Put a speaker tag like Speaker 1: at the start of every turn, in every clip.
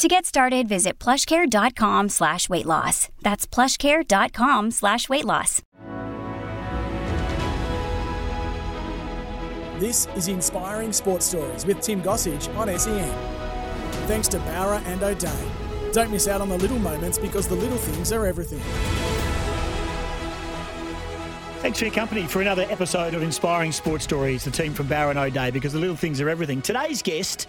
Speaker 1: To get started, visit plushcare.com slash weight loss. That's plushcare.com slash weight loss.
Speaker 2: This is Inspiring Sports Stories with Tim Gossage on SEN. Thanks to Bowra and O'Dea. Don't miss out on the little moments because the little things are everything.
Speaker 3: Thanks for your company for another episode of Inspiring Sports Stories, the team from Bowra and O'Dea, because the little things are everything. Today's guest,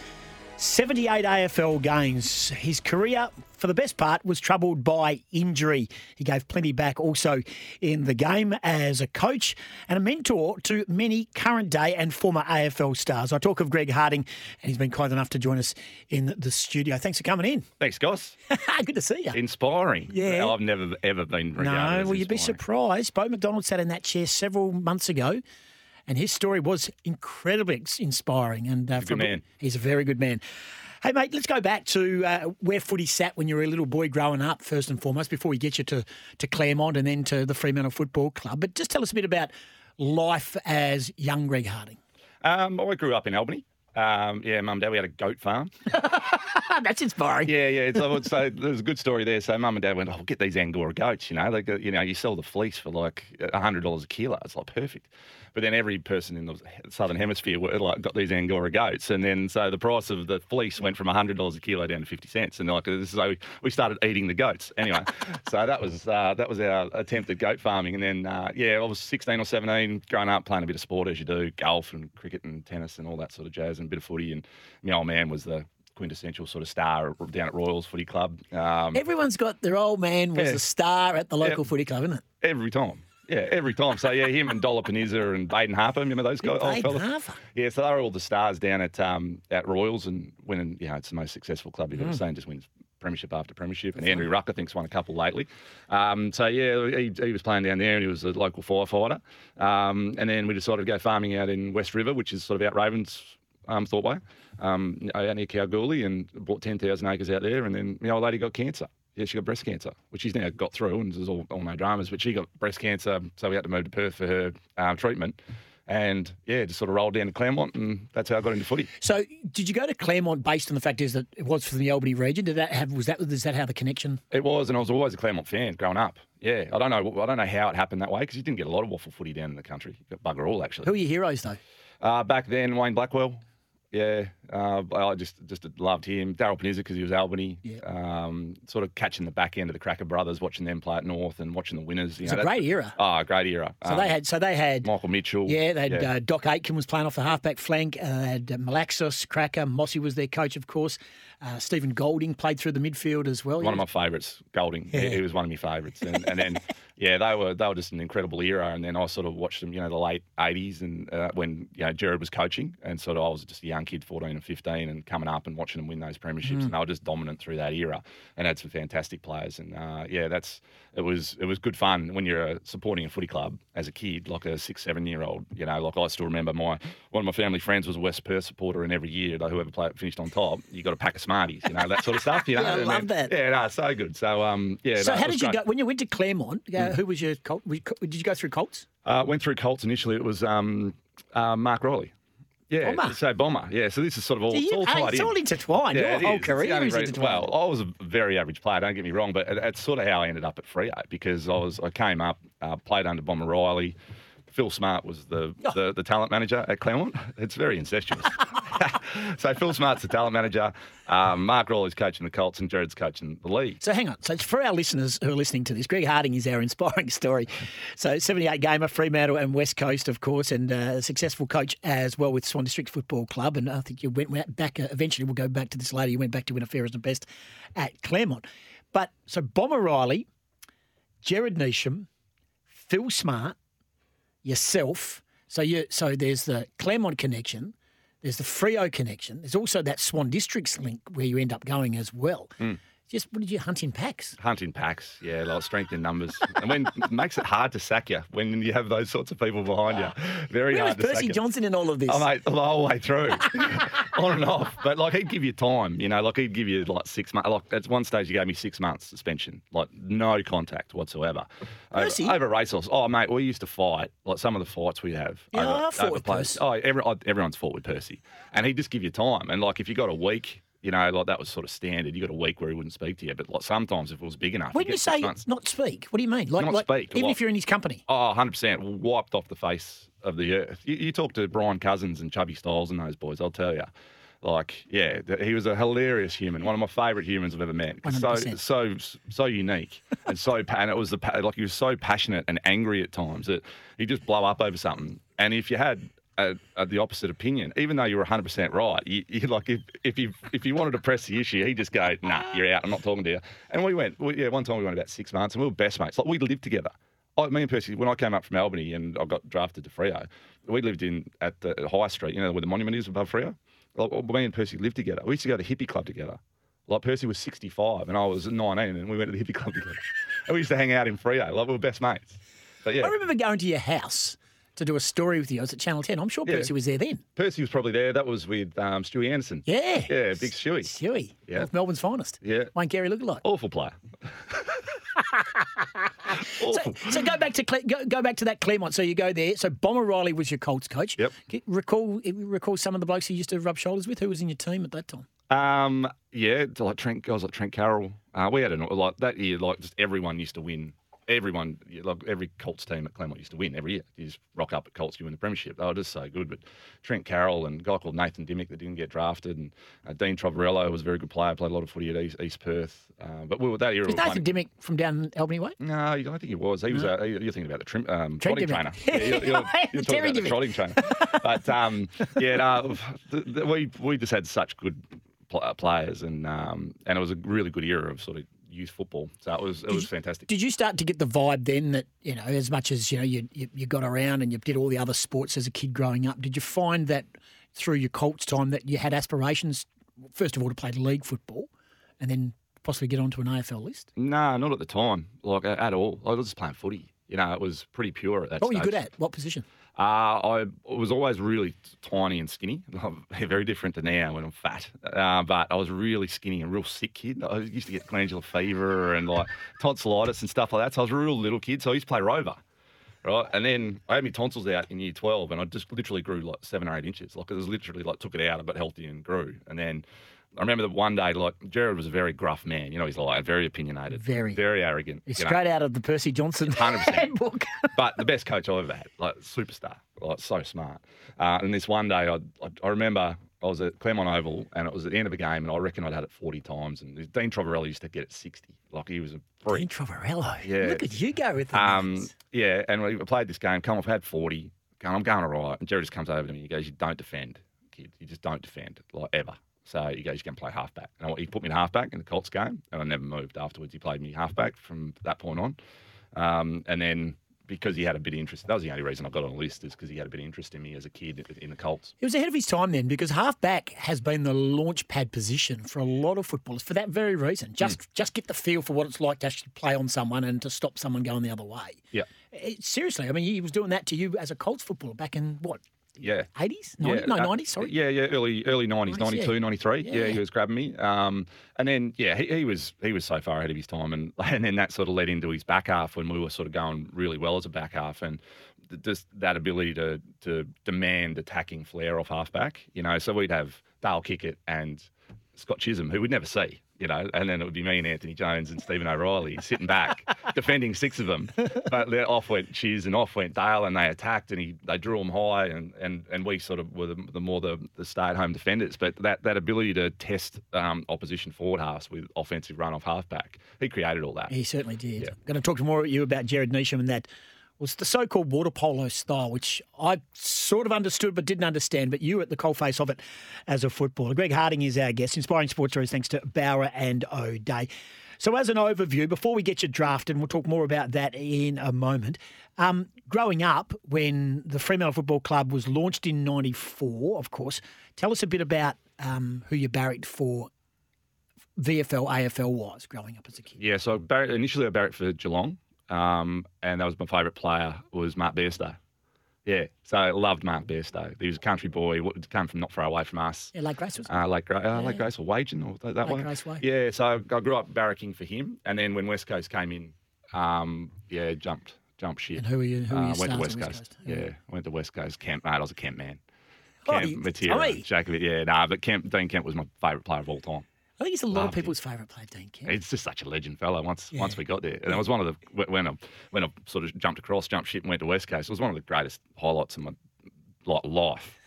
Speaker 3: 78 AFL games. His career, for the best part, was troubled by injury. He gave plenty back also in the game as a coach and a mentor to many current day and former AFL stars. I talk of Greg Harding, and he's been kind enough to join us in the studio. Thanks for coming in.
Speaker 4: Thanks, Goss.
Speaker 3: Good to see you.
Speaker 4: Inspiring.
Speaker 3: Yeah.
Speaker 4: I've never ever been regarded
Speaker 3: No, well, you'd be surprised. Bo McDonald sat in that chair several months ago, and his story was incredibly inspiring. And uh,
Speaker 4: He's a good man.
Speaker 3: He's a very good man. Hey, mate, let's go back to uh, where footy sat when you were a little boy growing up, first and foremost, before we get you to, to Claremont and then to the Fremantle Football Club. But just tell us a bit about life as young Greg Harding.
Speaker 4: Um, I grew up in Albany. Um, yeah, mum and dad, we had a goat farm.
Speaker 3: That's inspiring.
Speaker 4: Yeah, yeah. So, so there's a good story there. So mum and dad went, oh, get these Angora goats. You know, they go, you know, you sell the fleece for like hundred dollars a kilo. It's like perfect. But then every person in the southern hemisphere were, like got these Angora goats, and then so the price of the fleece went from hundred dollars a kilo down to fifty cents. And like so, we started eating the goats anyway. so that was uh, that was our attempt at goat farming. And then uh, yeah, I was sixteen or seventeen, growing up playing a bit of sport as you do, golf and cricket and tennis and all that sort of jazz, and a bit of footy. And my old man was the quintessential sort of star down at Royals Footy Club. Um,
Speaker 3: Everyone's got their old man was
Speaker 4: Yeah.
Speaker 3: a star at the local
Speaker 4: Yeah.
Speaker 3: footy club, isn't it?
Speaker 4: every time. Yeah, every time. So yeah, him and Dollar Panizza and Baden Harper, remember those guys?
Speaker 3: Baden? Harper.
Speaker 4: Yeah, so they were all the stars down at um, at Royals and winning. You know, it's the most successful club you've ever seen. Just wins premiership after premiership. And Andrew Ruck, I think's won a couple lately. Um, so yeah, he, he was playing down there and he was a local firefighter. Um, and then we decided to go farming out in West River, which is sort of out Ravens. Um, thought way, um, out near Kalgoorlie, and bought ten thousand acres out there. And then my old lady got cancer. Yeah, she got breast cancer, which she's now got through, and there's all, all no dramas. But she got breast cancer, so we had to move to Perth for her um, treatment. And yeah, just sort of rolled down to Claremont, and that's how I got into footy.
Speaker 3: So, did you go to Claremont based on the fact is that it was from the Albany region? Did that have was that is that how the connection?
Speaker 4: It was, and I was always a Claremont fan growing up. Yeah, I don't know, I don't know how it happened that way because you didn't get a lot of WAFL footy down in the country. Got bugger all actually.
Speaker 3: Who are your heroes though?
Speaker 4: Uh, back then, Wayne Blackwell. Yeah, uh, I just just loved him. Daryl Panizza because he was Albany.
Speaker 3: Yeah.
Speaker 4: Um, sort of catching the back end of the Krakouer brothers, watching them play at North and watching the winners. You
Speaker 3: It's
Speaker 4: know,
Speaker 3: a great era.
Speaker 4: Oh, great era.
Speaker 3: So
Speaker 4: Um,
Speaker 3: they had so they had
Speaker 4: Michael Mitchell.
Speaker 3: yeah they had Uh, Doc Aitken was playing off the halfback flank. Uh, they had uh, Malaxos, Krakouer, Mossy was their coach, of course. Uh, Stephen Golding played through the midfield as well.
Speaker 4: one of my favourites, Golding. He- He, was one of my favourites, and, and then yeah, they were they were just an incredible era. And then I sort of watched them, you know, the late '80s, and uh, when you know Gerard was coaching, and sort of I was just a young kid, 14 and 15, and coming up and watching them win those premierships,
Speaker 3: Mm.
Speaker 4: and they were just dominant through that era, and had some fantastic players. And uh, yeah, that's it was it was good fun when you're uh, supporting a footy club as a kid, like a six, seven year old. You know, like I still remember my one of my family friends was a West Perth supporter, and every year, like, whoever played finished on top, you got a pack of Smarties, you know, that sort of stuff. You know,
Speaker 3: Yeah, I
Speaker 4: And
Speaker 3: love
Speaker 4: then-
Speaker 3: that.
Speaker 4: Yeah, no, so good. So um, yeah.
Speaker 3: So
Speaker 4: no,
Speaker 3: how did you go when you went to Claremont? Uh, Who was your Colt? you co- Did you go through Colts?
Speaker 4: Uh, went through Colts initially. It was um, uh, Mark Riley. Yeah,
Speaker 3: Bomber.
Speaker 4: so bomber. Yeah, so this is sort of all,
Speaker 3: Do
Speaker 4: it's
Speaker 3: you-
Speaker 4: all tied
Speaker 3: it's
Speaker 4: in.
Speaker 3: all intertwined. Your
Speaker 4: it
Speaker 3: whole
Speaker 4: is.
Speaker 3: Career is intertwined.
Speaker 4: Well, I was a very average player. Don't get me wrong, but it, it's sort of how I ended up at Freo because I was I came up, uh, played under Bomber Riley. Phil Smart was the,
Speaker 3: Oh.
Speaker 4: the, the talent manager at Claremont. It's very incestuous. so Phil Smart's the talent manager. Um, Mark Riley's coaching the Colts and Gerard's coaching the league.
Speaker 3: So hang on. So for our listeners who are listening to this, Greg Harding is our inspiring story. So 78 gamer, Fremantle and West Coast, of course, and uh, a successful coach as well with Swan District Football Club. And I think you went back, uh, eventually we'll go back to this later, you went back to win a fair fairest and best at Claremont. But so Bomber Riley, Gerard Neesham, Phil Smart, yourself. So you so there's the Claremont connection, there's the Freo connection. There's also that Swan Districts link where you end up going as well. Hmm. Just what did you hunt in packs?
Speaker 4: Hunt in packs, yeah, like strength in numbers. and when it makes it hard to sack you when you have those sorts of people behind you. Very
Speaker 3: Where
Speaker 4: hard to sack
Speaker 3: Percy. Johnson in all of this?
Speaker 4: Oh, mate, the whole way through, on and off. But like he'd give you time, you know, like he'd give you like six months. Like at one stage, he gave me six months suspension, like no contact whatsoever. Over,
Speaker 3: Percy?
Speaker 4: over racehorse. Oh, mate, we used to fight. Like some of the fights we have.
Speaker 3: Yeah,
Speaker 4: over,
Speaker 3: I fought with. Percy.
Speaker 4: Oh, every, I- everyone's fought with Percy, and he'd just give you time. And like if you got a week. You know, like that was sort of standard. You got a week where he wouldn't speak to you, but like sometimes if it was big enough,
Speaker 3: when
Speaker 4: you
Speaker 3: you
Speaker 4: get six
Speaker 3: say not speak, what do you mean? Like,
Speaker 4: Not
Speaker 3: like
Speaker 4: speak,
Speaker 3: even
Speaker 4: what?
Speaker 3: if you're in his company.
Speaker 4: Oh, 100%. Wiped off the face of the earth. You, you talk to Brian Cousins and Chubby Styles and those boys, I'll tell you. Like, yeah, he was a hilarious human, one of my favourite humans I've ever met. So,
Speaker 3: 100%.
Speaker 4: so, so unique and so, and it was the like he was so passionate and angry at times that he'd just blow up over something. And if you had a, a, the opposite opinion, even though you were 100% right, you, you like if if you if you wanted to press the issue, he'd just go, "Nah, you're out. I'm not talking to you." And we went, we, yeah, one time we went about six months, and we were best mates. Like we lived together. I, me and Percy, when I came up from Albany and I got drafted to Freo, we lived in at the at High Street, you know, where the monument is above Freo. Like, me and Percy lived together. We used to go to hippie club together. Like Percy was 65 and I was 19, and we went to the hippie club together. and we used to hang out in Freo. Like we were best mates. But yeah,
Speaker 3: I remember going to your house to do a story with you. I was at Channel 10. I'm sure
Speaker 4: Yeah.
Speaker 3: Percy was there then.
Speaker 4: Percy was probably there. That was with um, Stewie Anderson.
Speaker 3: Yeah.
Speaker 4: Yeah, big Stewie.
Speaker 3: Stewie.
Speaker 4: Yeah.
Speaker 3: North Melbourne's finest.
Speaker 4: Yeah.
Speaker 3: Wayne Carey lookalike.
Speaker 4: Awful player.
Speaker 3: So,
Speaker 4: Awful.
Speaker 3: so go back to go, go back to that Claremont. So you go there. So Bomber Riley was your Colts coach.
Speaker 4: Yep.
Speaker 3: Recall recall some of the blokes you used to rub shoulders with. Who was in your team at that time?
Speaker 4: Um, yeah, like Trent, guys like Trent Carroll. Uh, we had an like that year. Like just everyone used to win. Everyone, like every Colts team at Claremont used to win every year. You just rock up at Colts, you win the premiership. They were just so good. But Trent Carroll and a guy called Nathan Dimmick that didn't get drafted, and uh, Dean Trovarello was a very good player. Played a lot of footy at East, East Perth. Uh, but we were that era.
Speaker 3: Was Nathan Dimmick from down Albany way?
Speaker 4: No, I don't think he was. He was. Uh, you're thinking about the trim, um, trotting
Speaker 3: Dimmick.
Speaker 4: trainer. Yeah, you're, you're, you're talking about the trotting trainer. But um, yeah, no, th- th- we we just had such good uh, players, and um, and it was a really good era of sort of youth football. So it was it was fantastic.
Speaker 3: Did you start to get the vibe then that you know, as much as you know, you, you you got around and you did all the other sports as a kid growing up? Did you find that through your Colts time that you had aspirations, first of all, to play league football, and then possibly get onto an AFL list?
Speaker 4: No, not at the time, like at all. I was just playing footy. You know, it was pretty pure at that.
Speaker 3: Oh, what were you
Speaker 4: stage.
Speaker 3: good at? What position?
Speaker 4: Uh, I was always really tiny and skinny. Very different to now when I'm fat. Uh, but I was really skinny and real sick kid. I used to get glandular fever and like tonsillitis and stuff like that. So I was a real little kid. So I used to play rover. Right. And then I had my tonsils out in year 12 and I just literally grew like seven or eight inches. Like it was literally like took it out, but healthy and grew. And then I remember that one day, like Gerard was a very gruff man. You know, he's like very opinionated,
Speaker 3: Very.
Speaker 4: very arrogant.
Speaker 3: It's
Speaker 4: you know.
Speaker 3: straight out of the Percy Johnson
Speaker 4: 100%.
Speaker 3: handbook.
Speaker 4: but the best coach I ever had, like superstar, like so smart. Uh, and this one day, I, I, I remember I was at Claremont Oval, and it was at the end of a game, and I reckon I'd had it forty times. And Dean Trovarelli used to get it sixty, like he was a
Speaker 3: Dean
Speaker 4: freak.
Speaker 3: Trovarello.
Speaker 4: Yeah.
Speaker 3: Look at you go with the
Speaker 4: Um, yeah, and we played this game. Come off, had forty. Going, I'm going all right. And Jerry just comes over to me. He goes, "You don't defend, kid. You just don't defend, like ever." So he goes, "You can play halfback." And I, he put me in halfback in the Colts game, and I never moved afterwards. He played me halfback from that point on, um, and then because he had a bit of interest, that was the only reason I got on the list is because he had a bit of interest in me as a kid in the Colts.
Speaker 3: He was ahead of his time then because halfback has been the launch pad position for a lot of footballers for that very reason. Just
Speaker 4: Hmm.
Speaker 3: just get the feel for what it's like to actually play on someone and to stop someone going the other way.
Speaker 4: Yeah,
Speaker 3: It- seriously, I mean, he was doing that to you as a Colts footballer back in what,
Speaker 4: yeah.
Speaker 3: 80s? 90,
Speaker 4: Yeah,
Speaker 3: no,
Speaker 4: uh,
Speaker 3: 90s, sorry.
Speaker 4: Yeah, yeah, early early 90s,
Speaker 3: 90s,
Speaker 4: 92,
Speaker 3: yeah.
Speaker 4: 93. Yeah.
Speaker 3: Yeah.
Speaker 4: he was grabbing me. Um, and then, yeah, he, he was he was so far ahead of his time. And, and then that sort of led into his back half when we were sort of going really well as a back half. And just that ability to to demand attacking flair off halfback, you know. So we'd have Dale Kickett and Scott Chisholm, who we'd never see, you know, and then it would be me and Anthony Jones and Stephen O'Reilly sitting back, defending six of them. But then off went Chiz and off went Dale, and they attacked and he they drew them high, and, and, and we sort of were the, the more the, the stay at home defenders. But that, that ability to test um, opposition forward halves with offensive run off halfback, he created all that.
Speaker 3: He certainly did.
Speaker 4: Yeah.
Speaker 3: going to talk to more of you about Gerard Neesham and that was the so-called water polo style, which I sort of understood but didn't understand. But you were at the coalface of it as a footballer. Greg Harding is our guest, inspiring sports stories thanks to Bowra and O'Dea. So, as an overview, before we get you drafted, and we'll talk more about that in a moment. Um, growing up, when the Fremantle Football Club was launched in '94, of course, tell us a bit about um, who you barracked for VFL, AFL was growing up as a kid?
Speaker 4: Yeah, so Barrett, initially I barracked for Geelong, um, and that was my favourite player was Mark Bairstow. Yeah, so I loved Mark Bairstow. He was a country boy, came from not far away from us.
Speaker 3: Yeah, Lake Grace was.
Speaker 4: Uh, Lake, Gra- uh,
Speaker 3: Yeah,
Speaker 4: Lake
Speaker 3: yeah.
Speaker 4: Grace or Wagin or that, that
Speaker 3: Lake
Speaker 4: way.
Speaker 3: Grace Way.
Speaker 4: Yeah, so I grew up barracking for him, and then when West Coast came in, um, yeah, jumped jumped ship.
Speaker 3: And who were you? Who were
Speaker 4: Uh, went to
Speaker 3: stars
Speaker 4: West
Speaker 3: at
Speaker 4: Coast. Yeah. I went to West Coast camp. Mate, I was a camp man.
Speaker 3: Oh,
Speaker 4: Camp
Speaker 3: you-
Speaker 4: material. Jacob. Yeah, nah, but Kemp, Dean Kemp was my favourite player of all time.
Speaker 3: I think he's a lot of
Speaker 4: him.
Speaker 3: people's favourite player, Dean Kemp.
Speaker 4: It's just such a legend fellow. Once
Speaker 3: Yeah.
Speaker 4: once we got there, and it was one of the when I when I sort of jumped across, jumped ship, and went to West Coast. It was one of the greatest highlights of my like life.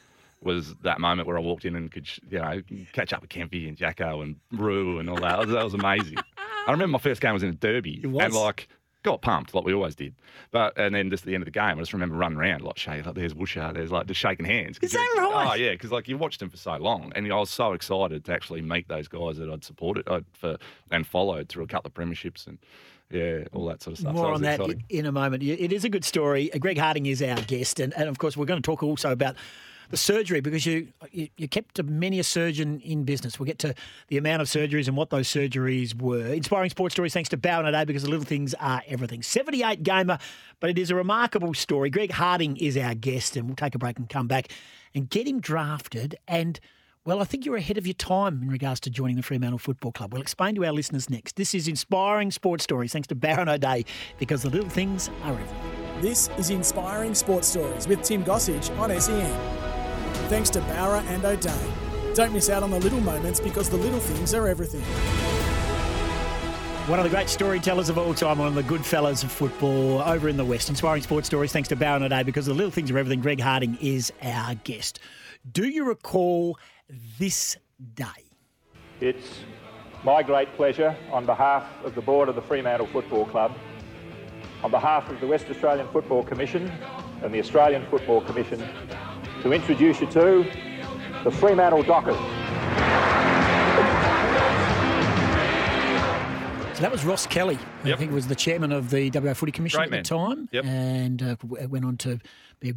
Speaker 4: Was that moment where I walked in and could you know catch up with Kempy and Jacko and Rue and all that. That was, that was amazing. I remember my first game was in a derby,
Speaker 3: It was.
Speaker 4: and like got pumped like we always did. But and then just at the end of the game, I just remember running around like shake, like there's Woosha, there's like just shaking hands.
Speaker 3: Is that right?
Speaker 4: Oh yeah, because like you watched them for so long, and I was so excited to actually meet those guys that I'd supported I'd, for and followed through a couple of premierships and yeah, all that sort of stuff.
Speaker 3: More
Speaker 4: was
Speaker 3: on that
Speaker 4: exciting.
Speaker 3: in a moment. It is a good story. Uh, Greg Harding is our guest, and, and of course we're going to talk also about the surgery because you, you you kept many a surgeon in business. We'll get to the amount of surgeries and what those surgeries were. Inspiring sports stories thanks to Bowen today because the little things are everything. Seventy eight gamer, but it is a remarkable story. Greg Harding is our guest, and we'll take a break and come back and get him drafted and. Well, I think you're ahead of your time in regards to joining the Fremantle Football Club. We'll explain to our listeners next. This is Inspiring Sports Stories, thanks to Bowra and O'Dea, because the little things are everything.
Speaker 2: This is Inspiring Sports Stories with Tim Gossage on SEN. Thanks to Bowra and O'Dea. Don't miss out on the little moments because the little things are everything.
Speaker 3: One of the great storytellers of all time, one of the good fellas of football over in the West. Inspiring Sports Stories, thanks to Bowra and O'Dea, because the little things are everything. Greg Harding is our guest. Do you recall this day?
Speaker 5: It's my great pleasure on behalf of the board of the Fremantle Football Club, on behalf of the West Australian Football Commission and the Australian Football Commission, to introduce you to the Fremantle Dockers.
Speaker 3: So that was Ross Kelly. I
Speaker 4: Yep.
Speaker 3: think was the chairman of the WA Footy Commission
Speaker 4: Great
Speaker 3: at
Speaker 4: man.
Speaker 3: the time,
Speaker 4: Yep.
Speaker 3: and uh, went on to be a,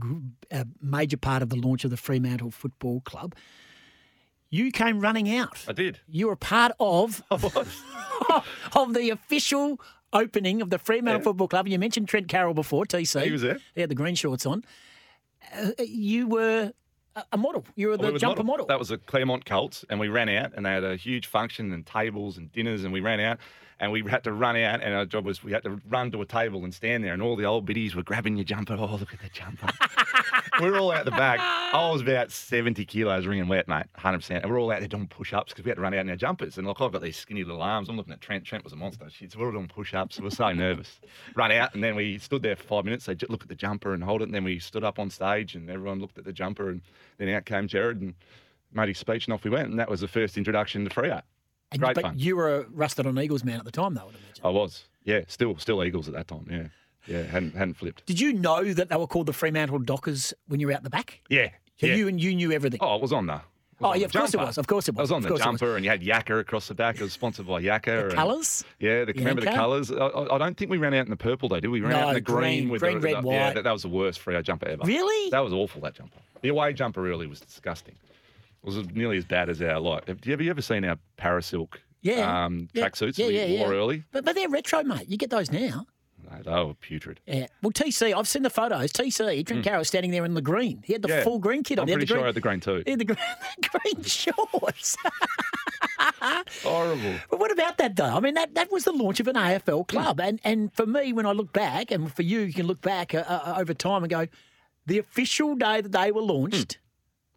Speaker 3: a major part of the launch of the Fremantle Football Club. You came running out.
Speaker 4: I did.
Speaker 3: You were part of of the official opening of the Fremantle
Speaker 4: Yeah.
Speaker 3: Football Club. You mentioned Trent Carroll before, TC.
Speaker 4: He was there.
Speaker 3: He had the green shorts on. Uh, you were a- a model. You were the
Speaker 4: We
Speaker 3: jumper model.
Speaker 4: That was the Claremont Colts, and we ran out, and they had a huge function and tables and dinners, and we ran out, and we had to run out, and our job was we had to run to a table and stand there, and all the old biddies were grabbing your jumper. Oh, look at the jumper. we're all out the back. I was about 70 kilos ringing wet, mate, 100%. And we're all out there doing push ups because we had to run out in our jumpers. And look, I've got these skinny little arms. I'm looking at Trent. Trent was a monster. Shit, so we were all doing push ups. We're so nervous. Run out, and then we stood there for five minutes. They look at the jumper and hold it. And then we stood up on stage, and everyone looked at the jumper. And then out came Gerard and made his speech, and off we went. And that was the first introduction to Freo.
Speaker 3: And-
Speaker 4: Great
Speaker 3: but
Speaker 4: fun.
Speaker 3: you were a rusted on Eagles man at the time, though, I.
Speaker 4: I was. Yeah, still still Eagles at that time. Yeah. Yeah, hadn't, hadn't flipped.
Speaker 3: Did you know that they were called the Fremantle Dockers when you were out the back?
Speaker 4: Yeah.
Speaker 3: So
Speaker 4: yeah.
Speaker 3: you and you knew everything.
Speaker 4: Oh, it was on the.
Speaker 3: Oh, yeah,
Speaker 4: the
Speaker 3: of course it
Speaker 4: jumper.
Speaker 3: was, of course it was,
Speaker 4: I was on the
Speaker 3: course it was.
Speaker 4: jumper, and you had Yakka across the back. It was sponsored by Yakka. and-
Speaker 3: colours?
Speaker 4: Yeah, the, remember the colours? I, I don't think we ran out in the purple, though, did we? We ran
Speaker 3: No,
Speaker 4: out in the green,
Speaker 3: green-
Speaker 4: with
Speaker 3: green,
Speaker 4: the,
Speaker 3: red,
Speaker 4: the- Yeah, that, that was the worst Freo jumper ever.
Speaker 3: Really?
Speaker 4: That was awful. That jumper. The away jumper really was disgusting. Was nearly as bad as our like. Have you ever, you ever seen our parasilk
Speaker 3: Yeah.
Speaker 4: um,
Speaker 3: yeah.
Speaker 4: tracksuits
Speaker 3: yeah,
Speaker 4: that we
Speaker 3: yeah,
Speaker 4: wore early?
Speaker 3: But, but they're retro, mate. You get those now.
Speaker 4: No, they were putrid.
Speaker 3: Yeah. Well, TC, I've seen the photos. TC, Trent Carroll standing there in the green. He had the.
Speaker 4: Yeah.
Speaker 3: full green kit on.
Speaker 4: I'm pretty
Speaker 3: the
Speaker 4: sure
Speaker 3: green,
Speaker 4: I had the green too.
Speaker 3: He had the green, the green shorts.
Speaker 4: Horrible.
Speaker 3: But what about that though? I mean, that, that was the launch of an AFL club, and and for me, when I look back, and for you, you can look back uh, uh, over time and go, the official day that they were launched.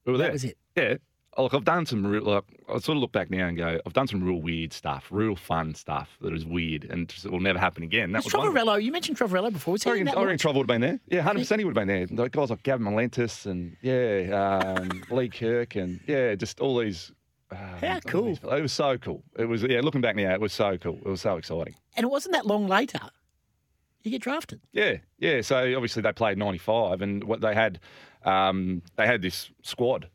Speaker 4: We were there.
Speaker 3: was it.
Speaker 4: Yeah. Look, I've done some real, like, I sort of look back now and go, I've done some real weird stuff, real fun stuff that is weird and just, it will never happen again. That
Speaker 3: Was
Speaker 4: was one of them.
Speaker 3: Trovarello? You mentioned Trovarello before. Was
Speaker 4: I reckon, I reckon? Trevor would have been there. Yeah, 100% he would have been there. Like guys like Gavin Malentis and, yeah, um, Lee Kirk and, yeah, just all these. Uh,
Speaker 3: How cool.
Speaker 4: It was so cool. It was, yeah, looking back now, it was so cool. It was so exciting.
Speaker 3: And it wasn't that long later. You get drafted.
Speaker 4: Yeah, yeah. So obviously they played '95, and what they had, um, they had this squad,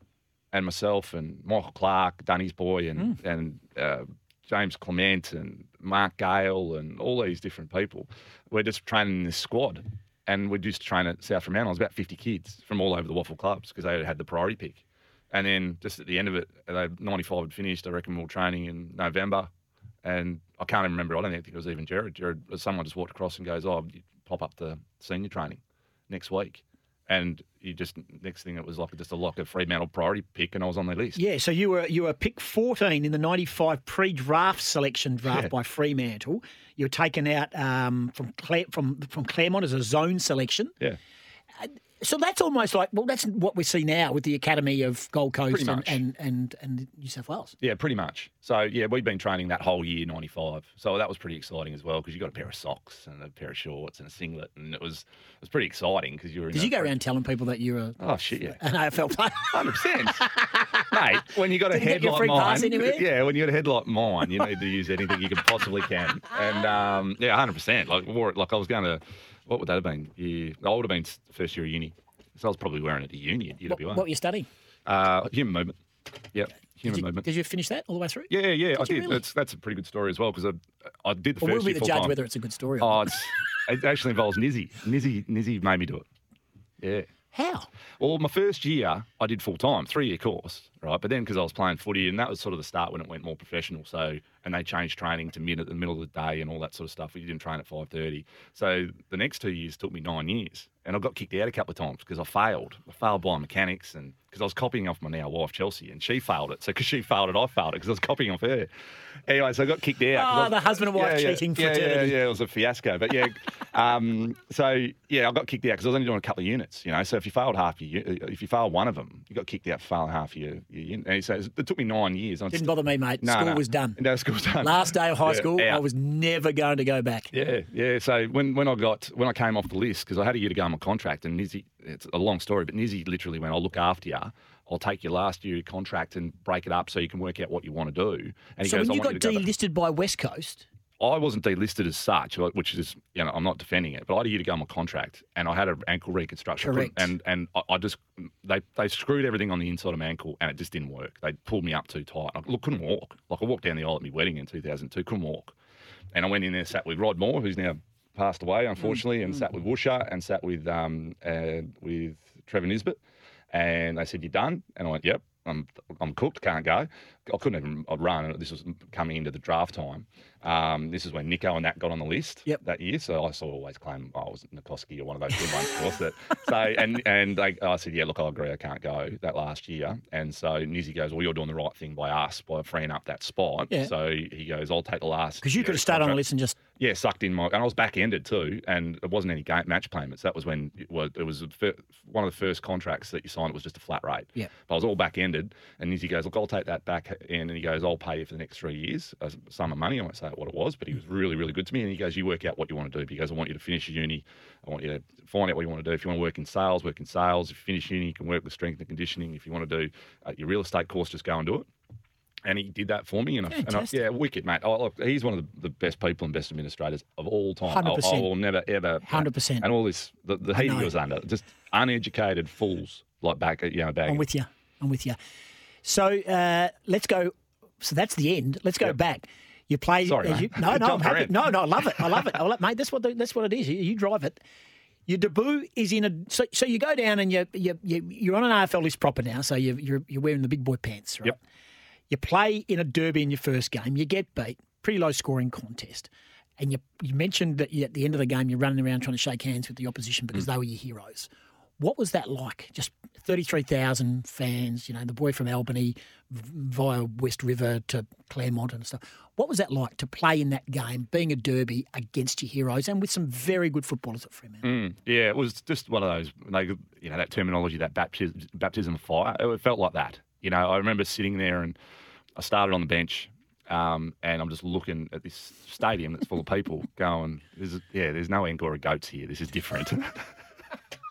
Speaker 4: and myself and Michael Clark, Dunny's boy, and and uh, James Clement and Mark Gale and all these different people. We're just training in this squad, and we used to train at South Fremantle. It was about 50 kids from all over the WAFL clubs because they had the priority pick. And then just at the end of it, uh, 95 had finished. I reckon we were training in November. and I can't even remember. I don't think it was even Gerard. Gerard, someone just walked across and goes, "Oh, pop up to senior training next week." And you just next thing it was like just a lock of Fremantle priority pick, and I was on their list.
Speaker 3: Yeah, so you were you were pick 14 in the 95 pre-draft selection draft
Speaker 4: Yeah.
Speaker 3: by Fremantle. You were taken out um, from Clare, from from Claremont as a zone selection.
Speaker 4: Yeah.
Speaker 3: So that's almost like well, that's what we see now with the Academy of Gold Coast and, and and and New South Wales.
Speaker 4: Yeah, pretty much. So yeah, we've been training that whole year, '95. So that was pretty exciting as well because you got a pair of socks and a pair of shorts and a singlet, and it was it was pretty exciting because you were. In
Speaker 3: Did you go around telling people that you were?
Speaker 4: Oh shit, yeah.
Speaker 3: an AFL player?
Speaker 4: Hundred percent, mate. When you got a head like mine, yeah. When you got a head like mine, you need to use anything you can possibly can. And um, yeah, hundred percent. Like wore it like I was going to. What would that have been? Yeah, I would have been first year of uni. So I was probably wearing it to uni at
Speaker 3: what,
Speaker 4: UWA.
Speaker 3: what were you studying?
Speaker 4: uh, human movement. Yep, human
Speaker 3: Did you,
Speaker 4: movement.
Speaker 3: did you finish that all the way through?
Speaker 4: Yeah, yeah, I
Speaker 3: Did you
Speaker 4: did.
Speaker 3: really?
Speaker 4: That's that's a pretty good story as well because I, I did the
Speaker 3: Well, we'll be the judge
Speaker 4: time.
Speaker 3: whether it's a good story. Or
Speaker 4: Oh, it actually involves Nizzy. Nizzy, Nizzy made me do it. Yeah.
Speaker 3: How?
Speaker 4: Well, my first year, I did full time, three year course, right? But then because I was playing footy, and that was sort of the start when it went more professional. So, and they changed training to mid at the middle of the day and all that sort of stuff. We didn't train at five thirty. So the next two years took me nine years, and I got kicked out a couple of times because I failed. I failed biomechanics, and because I was copying off my now wife Chelsea, and she failed it. So because she failed it, I failed it because I was copying off her. Anyway, so I got kicked out.
Speaker 3: Oh, the husband and wife
Speaker 4: yeah,
Speaker 3: cheating
Speaker 4: yeah,
Speaker 3: fraternity.
Speaker 4: Yeah, yeah, it was a fiasco. But yeah, um, so yeah, I got kicked out because I was only doing a couple of units. You know, so if you failed half your, if you failed one of them, you got kicked out for failing half your, your unit. And so it took me nine years. I
Speaker 3: Didn't bother me, mate.
Speaker 4: No,
Speaker 3: School
Speaker 4: no.
Speaker 3: was done.
Speaker 4: No, school was done.
Speaker 3: Last day of high
Speaker 4: Yeah,
Speaker 3: school, I was never going to go back.
Speaker 4: Yeah, yeah. So when, when I got when I came off the list because I had a year to go on my contract, and Nizzy, it's a long story, but Nizzy literally went, "I'll look after you. I'll take your last year contract and break it up so you can work out what you want to do." And he
Speaker 3: So
Speaker 4: goes,
Speaker 3: when you got
Speaker 4: you to go
Speaker 3: delisted by West Coast,
Speaker 4: I wasn't delisted as such, which is, you know, I'm not defending it, but I had a year to go on my contract, and I had an ankle reconstruction.
Speaker 3: Correct.
Speaker 4: And and I, I just they they screwed everything on the inside of my ankle, and it just didn't work. They pulled me up too tight. I look, couldn't walk. Like I walked down the aisle at my wedding in 2002, couldn't walk, and I went in there, sat with Rod Moore, who's now passed away, unfortunately, and sat with Woosha and sat with um uh, with Trevor Nisbet, and they said, "You're done," and I went, "Yep." I'm, I'm cooked, can't go. I couldn't even I'd run. This was coming into the draft time. Um, this is when Nico and that got on the list
Speaker 3: Yep.
Speaker 4: that year. So I sort of always claim oh, I was Nicoski or one of those good ones, of course. That, so and and they, I said, yeah, look, I agree, I can't go that last year. And so Nizzy goes, well, you're doing the right thing by us by freeing up that spot.
Speaker 3: Yeah.
Speaker 4: So he goes, I'll take the last
Speaker 3: because you could have stayed on the list and just
Speaker 4: Yeah, sucked in my, and I was back ended too, and it wasn't any game, match payments. That was when it was, it was fir- one of the first contracts that you signed. It was just a flat rate.
Speaker 3: Yeah.
Speaker 4: but I was all back ended, and Nizzy goes, "Look, I'll take that back in," and he goes, "I'll pay you for the next three years a sum of money." I won't say what it was, but he was really, really good to me. And he goes, "You work out what you want to do." He goes, "I want you to finish your uni. I want you to find out what you want to do. If you want to work in sales, work in sales. If you finish uni, you can work with strength and conditioning. If you want to do uh, your real estate course, just go and do it." and he did that for me. And, I, and I, yeah, wicked, mate. Oh, look, he's one of the, the best people and best administrators of all time. I, I
Speaker 3: 100%.
Speaker 4: will never, ever.
Speaker 3: 100%.
Speaker 4: And all this, the, the heat he was under, just uneducated fools like back, at you know, back.
Speaker 3: I'm with you. I'm with you. So uh, let's go. So that's the end. Let's go
Speaker 4: Yep.
Speaker 3: back. You play.
Speaker 4: Sorry,
Speaker 3: you, no, no, I'm happy.
Speaker 4: around.
Speaker 3: No, no, I love it. I love it. I love, mate, that's what the, that's what it is. You, you drive it. Your debut is in a. So, so you go down and you you you you're on an AFL list proper now. So you you're you're wearing the big boy pants, right?
Speaker 4: Yep.
Speaker 3: You play in a derby in your first game. You get beat. Pretty low scoring contest. And you you mentioned that you, at the end of the game you're running around trying to shake hands with the opposition
Speaker 4: Mm.
Speaker 3: because they were your heroes. What was that like? Just 33,000 fans, you know, the boy from Albany via West River to Claremont and stuff. What was that like to play in that game, being a derby against your heroes and with some very good footballers at Fremantle?
Speaker 4: Mm, yeah, it was just one of those, you know, that terminology, that baptism, baptism of fire. It felt like that. You know, I remember sitting there and I started on the bench um, and I'm just looking at this stadium that's full of people going, yeah, there's no Angora goats here. This is different.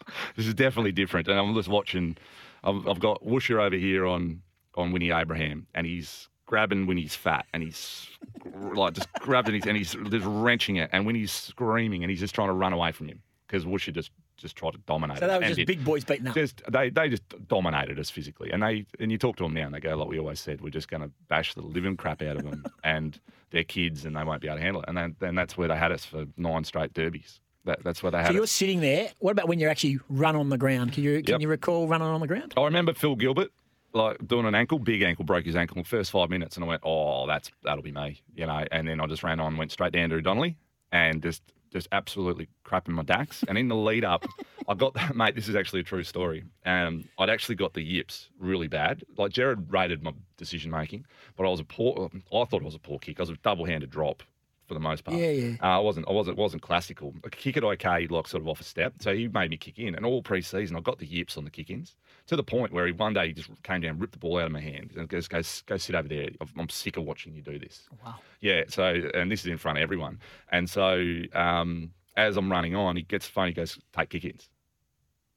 Speaker 4: this is definitely different. And I'm just watching, I've, I've got Woosher over here on, on Winnie Abraham and he's grabbing Winnie's fat and he's like just grabbed and he's, and he's just wrenching it. And when he's screaming and he's just trying to run away from him because Woosher just, just tried to dominate.
Speaker 3: So they were just
Speaker 4: did.
Speaker 3: big boys beating up.
Speaker 4: Just they they just dominated us physically, and they and you talk to them now, and they go like we always said, we're just going to bash the living crap out of them and their kids, and they won't be able to handle it. And then, then that's where they had us for nine straight derbies. That, that's what they
Speaker 3: so
Speaker 4: had
Speaker 3: you're
Speaker 4: us.
Speaker 3: sitting there. What about when you actually run on the ground? Can you can
Speaker 4: Yep.
Speaker 3: you recall running on the ground?
Speaker 4: I remember Phil Gilbert like doing an ankle, big ankle, broke his ankle in the first five minutes, and I went, oh, that's that'll be me, you know. And then I just ran on, went straight to Andrew Donnelly, and just just absolutely crapping my dacks. And in the lead up, I got that mate. This is actually a true story. Um, I'd actually got the yips really bad. Like Gerard rated my decision making, but I was a poor. I thought it was a poor kick. I was a double handed drop for the most part.
Speaker 3: Yeah, yeah.
Speaker 4: Uh, I wasn't. I wasn't. It wasn't classical. I kick it okay, like sort of off a step. So he made me kick in, and all pre-season I got the yips on the kick-ins to the point where he one day he just came down, ripped the ball out of my hand, and goes, "Go, go sit over there. I'm sick of watching you do this."
Speaker 3: Wow.
Speaker 4: Yeah. So, and this is in front of everyone. And so, um, as I'm running on, he gets the phone. He goes, "Take kick-ins."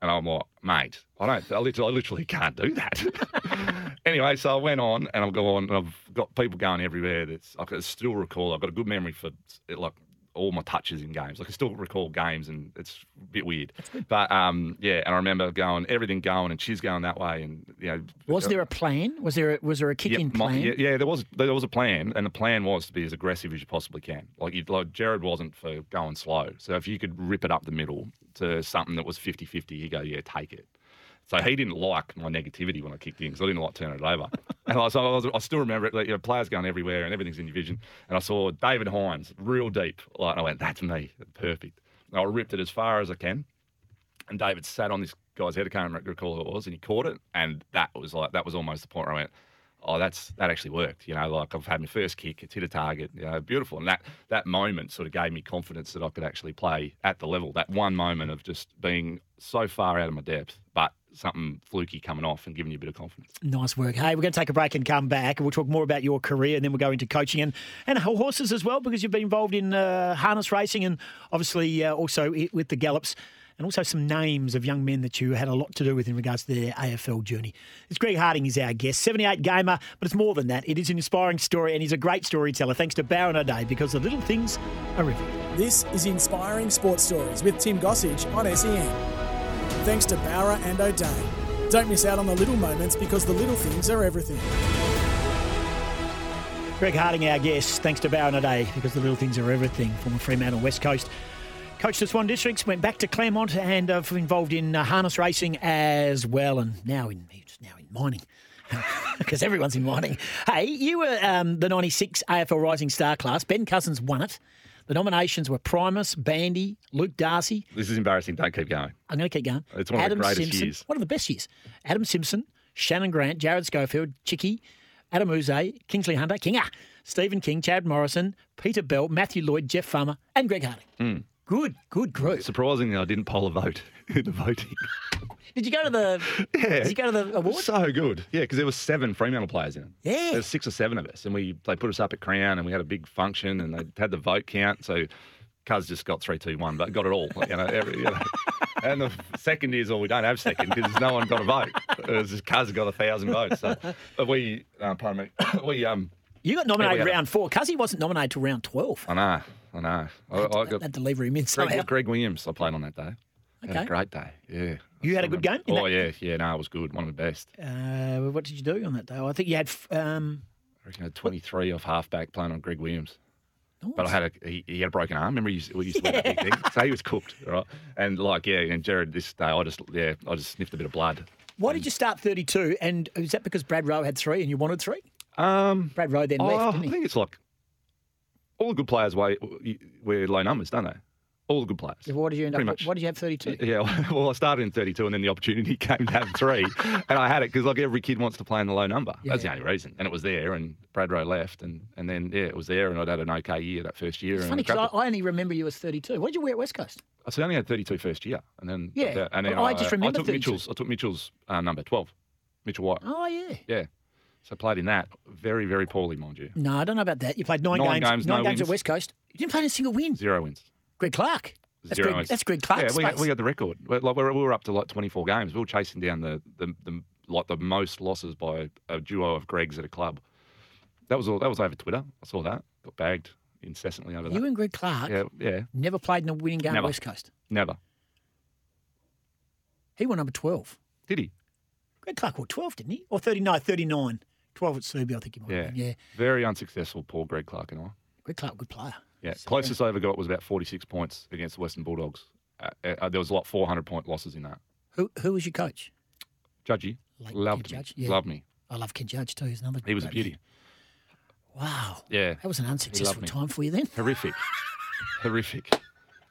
Speaker 4: And I'm like, mate, I don't, I literally, I literally can't do that. anyway, so I went on and I've gone, and I've got people going everywhere. That's I can still recall. I've got a good memory for like all my touches in games. Like I can still recall games, and it's a bit weird. But um, yeah, and I remember going everything going, and she's going that way, and you know.
Speaker 3: Was there a plan? Was there a, was there a kick
Speaker 4: Yep,
Speaker 3: in
Speaker 4: my-
Speaker 3: plan?
Speaker 4: yeah, yeah, there was there was a plan, and the plan was to be as aggressive as you possibly can. Like, you, like Gerard wasn't for going slow, so if you could rip it up the middle to something that was 50-50, he'd go, yeah, take it. So he didn't like my negativity when I kicked in because I didn't like turning it over. and I, I, was, I still remember it. Like, you know, players going everywhere and everything's in your vision. And I saw David Hines real deep. Like, and I went, that's me, perfect. And I ripped it as far as I can. And David sat on this guy's head. I can't recall who it was, and he caught it. And that was like that was almost the point where I went, "Oh, that's that actually worked." You know, like I've had my first kick, it's hit a target. You know, beautiful. And that that moment sort of gave me confidence that I could actually play at the level. That one moment of just being so far out of my depth, but something fluky coming off and giving you a bit of confidence.
Speaker 3: Nice work. Hey, we're going to take a break and come back, and we'll talk more about your career, and then we'll go into coaching and, and horses as well, because you've been involved in uh, harness racing and obviously uh, also with the gallops, and also some names of young men that you had a lot to do with in regards to their AFL journey. It's Greg Harding is our guest, 78 gamer, but it's more than that. It is an inspiring story, and he's a great storyteller. Thanks to Bowra and O'Dea, because the little things are everything.
Speaker 2: This is Inspiring Sports Stories with Tim Gossage on SEN. Thanks to Bowra and O'Dea. Don't miss out on the little moments because the little things are everything.
Speaker 3: Greg Harding, our guest, thanks to Bowra and O'Dea, because the little things are everything the Fremantle West Coast. Coached the Swan Districts, went back to Claremont and uh, involved in uh, harness racing as well, and now in now in mining. Because everyone's in mining. Hey, you were um, the 96 AFL Rising Star class. Ben Cousins won it. The nominations were Primus, Bandy, Luke Darcy.
Speaker 4: This is embarrassing. Don't keep going.
Speaker 3: I'm going to keep going.
Speaker 4: It's one of the greatest
Speaker 3: Simpson,
Speaker 4: years.
Speaker 3: One of the best years. Adam Simpson, Shannon Grant, Jared Schofield, Chicky, Adam Yze, Kingsley Hunter, Kinga, Stephen King, Chad Morrison, Peter Bell, Matthew Lloyd, Jeff Farmer, and Greg Harding.
Speaker 4: Hmm.
Speaker 3: Good, good group.
Speaker 4: Surprisingly, I didn't poll a vote in the voting.
Speaker 3: Did you go to the?
Speaker 4: Yeah.
Speaker 3: Did you go to the award?
Speaker 4: So good. Yeah, because there was seven Fremantle players in it.
Speaker 3: Yeah.
Speaker 4: There's six or seven of us. And we they put us up at Crown and we had a big function and they had the vote count. So Cuz just got three, two, one, but got it all. You know, every, you know. And the second is, well, we don't have second because no one got a vote. It was just Cuz got a thousand votes. So but we, uh, pardon me, we, um,
Speaker 3: You got nominated
Speaker 4: Yeah, had a-
Speaker 3: round four. he wasn't nominated till round twelve.
Speaker 4: I know, I know. I, I got
Speaker 3: Had delivery lever him in somehow.
Speaker 4: Greg, Greg Williams, I played on that day. Had
Speaker 3: Okay.
Speaker 4: a great day. Yeah.
Speaker 3: You had a good game
Speaker 4: Oh,
Speaker 3: that-
Speaker 4: yeah. Yeah, no, it was good. One of the best.
Speaker 3: Uh, what did you do on that day? I think you had. Um,
Speaker 4: I reckon I had 23 off halfback playing on Greg Williams. But I had a he, he had a broken arm. Remember, he used, we used to wear that big thing. So he was cooked, right? And like, yeah, and Gerard this day, I just yeah, I just sniffed a bit of blood.
Speaker 3: Why did you start thirty-two? And is that because Brad Rowe had three and you wanted three?
Speaker 4: Um,
Speaker 3: Brad Rowe then
Speaker 4: oh,
Speaker 3: left,
Speaker 4: I think it's like all the good players wear wear low numbers, don't they? All the good players.
Speaker 3: Yeah, Why did you end
Speaker 4: Pretty
Speaker 3: up?
Speaker 4: much.
Speaker 3: Why did you have thirty-two?
Speaker 4: Yeah, well, I started in 32, and then the opportunity came to have three, and I had it because like every kid wants to play in the low number. That's the only reason, and it was there, and Brad Rowe left, and and then yeah, it was there, and I'd had an okay year that first year.
Speaker 3: It's
Speaker 4: and
Speaker 3: funny
Speaker 4: I
Speaker 3: because I, I only remember you as thirty-two. What did you wear at West Coast?
Speaker 4: it. so I only had 32 first year, and then
Speaker 3: Yeah,
Speaker 4: and then
Speaker 3: but I just remember
Speaker 4: I took
Speaker 3: 32.
Speaker 4: Mitchell's. I took Mitchell's uh, number 12, Mitchell White.
Speaker 3: Oh yeah.
Speaker 4: Yeah, so played in that very very poorly, mind you.
Speaker 3: No, I don't know about that. You played nine,
Speaker 4: Nine
Speaker 3: games.
Speaker 4: games,
Speaker 3: nine
Speaker 4: no
Speaker 3: games at. West Coast. You didn't play a single win.
Speaker 4: Zero wins.
Speaker 3: Greg Clark. That's
Speaker 4: Zero
Speaker 3: Greg.
Speaker 4: wins.
Speaker 3: That's Greg Clark's
Speaker 4: Yeah, we had, we the record. We're, like, we were, we were up to like 24 games. We were chasing down the, the, the like the most losses by a duo of Gregs at a club. That was all. That was over Twitter. I saw that. Got bagged incessantly over that.
Speaker 3: You and Greg Clark
Speaker 4: yeah, yeah,
Speaker 3: never played in a winning game at
Speaker 4: Never.
Speaker 3: West Coast.
Speaker 4: never.
Speaker 3: He won number twelve.
Speaker 4: Did he?
Speaker 3: Greg Clark wore twelve, didn't he? Or 39, 39. 12 at Subi, I think he might
Speaker 4: Yeah.
Speaker 3: have been. Yeah.
Speaker 4: Very unsuccessful, Paul Greg Clark and I.
Speaker 3: Greg Clark, good player.
Speaker 4: Yeah,
Speaker 3: So,
Speaker 4: closest I ever got was about 46 points against the Western Bulldogs. Uh, uh, there was like 400 point losses in that.
Speaker 3: Who who was your coach?
Speaker 4: Judgy,
Speaker 3: Late
Speaker 4: Loved me.
Speaker 3: Judge. Yeah.
Speaker 4: Loved me.
Speaker 3: I love Ken Judge too. He's another.
Speaker 4: He was a beauty.
Speaker 3: man. Wow.
Speaker 4: Yeah.
Speaker 3: That was an unsuccessful time for you then.
Speaker 4: Horrific. Horrific.